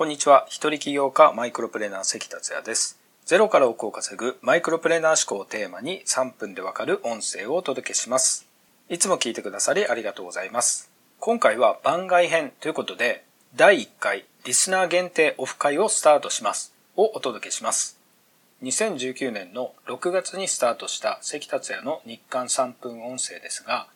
こんにちは。一人起業家マイクロプレーナー関達也です。ゼロから億を稼ぐマイクロプレーナー思考をテーマに3分でわかる音声をお届けします。いつも聞いてくださりありがとうございます。今回は番外編ということで、第1回リスナー限定オフ会をスタートしますをお届けします。2019年の6月にスタートした関達也の日刊3分音声ですが、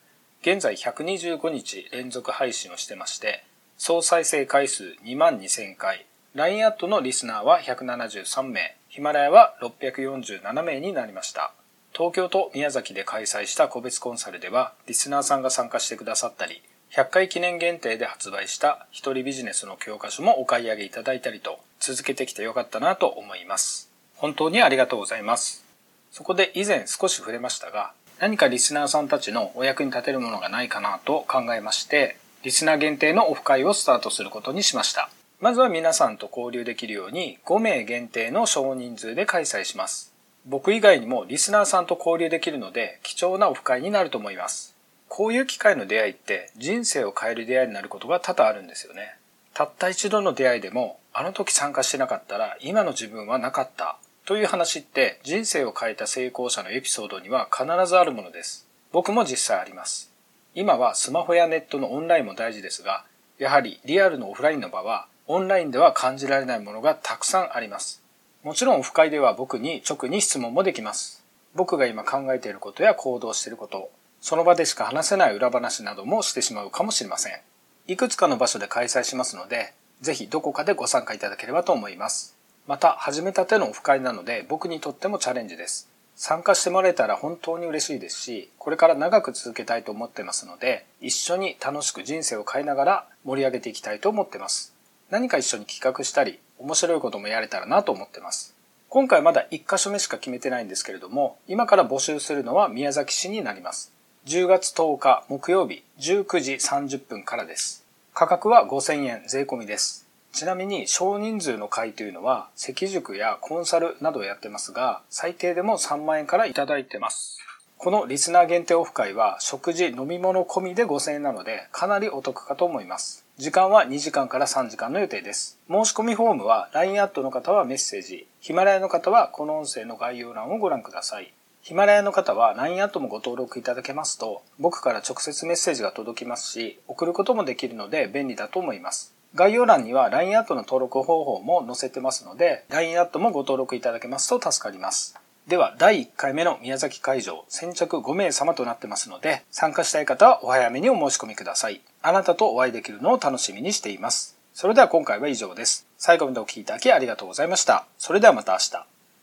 現在125日連続配信をしてまして、総再生回数2万2000回、LINE アットのリスナーは173名、ヒマラヤは647名になりました。東京と宮崎で開催した個別コンサルでは、リスナーさんが参加してくださったり、100回記念限定で発売した一人ビジネスの教科書もお買い上げいただいたりと、続けてきてよかったなと思います。本当にありがとうございます。そこで以前少し触れましたが、何かリスナーさんたちのお役に立てるものがないかなと考えまして、リスナー限定のオフ会をスタートすることにしました。まずは皆さんと交流できるように5名限定の少人数で開催します。僕以外にもリスナーさんと交流できるので貴重なオフ会になると思います。こういう機会の出会いって人生を変える出会いになることが多々あるんですよね。たった一度の出会いでもあの時参加してなかったら今の自分はなかったという話って人生を変えた成功者のエピソードには必ずあるものです。僕も実際あります。今はスマホやネットのオンラインも大事ですが、やはりリアルのオフラインの場は、オンラインでは感じられないものがたくさんあります。もちろんオフ会では僕に直に質問もできます。僕が今考えていることや行動していること、その場でしか話せない裏話などもしてしまうかもしれません。いくつかの場所で開催しますので、ぜひどこかでご参加いただければと思います。また、始めたてのオフ会なので僕にとってもチャレンジです。参加してもらえたら本当に嬉しいですし、これから長く続けたいと思ってますので、一緒に楽しく人生を変えながら盛り上げていきたいと思ってます。何か一緒に企画したり、面白いこともやれたらなと思ってます。今回まだ1箇所目しか決めてないんですけれども、今から募集するのは宮崎市になります。10月10日木曜日19時30分からです。価格は5000円税込みです。ちなみに少人数の会というのは赤塾やコンサルなどをやってますが最低でも3万円からいただいてます。このリスナー限定オフ会は食事飲み物込みで5000円なのでかなりお得かと思います。時間は2時間から3時間の予定です。申し込みフォームは LINE アットの方はメッセージ、ヒマラヤの方はこの音声の概要欄をご覧ください。ヒマラヤの方は LINE アットもご登録いただけますと僕から直接メッセージが届きますし送ることもできるので便利だと思います。概要欄には LINE アットの登録方法も載せてますので、LINE アットもご登録いただけますと助かります。では、第1回目の宮崎会場、先着5名様となってますので、参加したい方はお早めにお申し込みください。あなたとお会いできるのを楽しみにしています。それでは今回は以上です。最後までお聴きいただきありがとうございました。それではまた明日。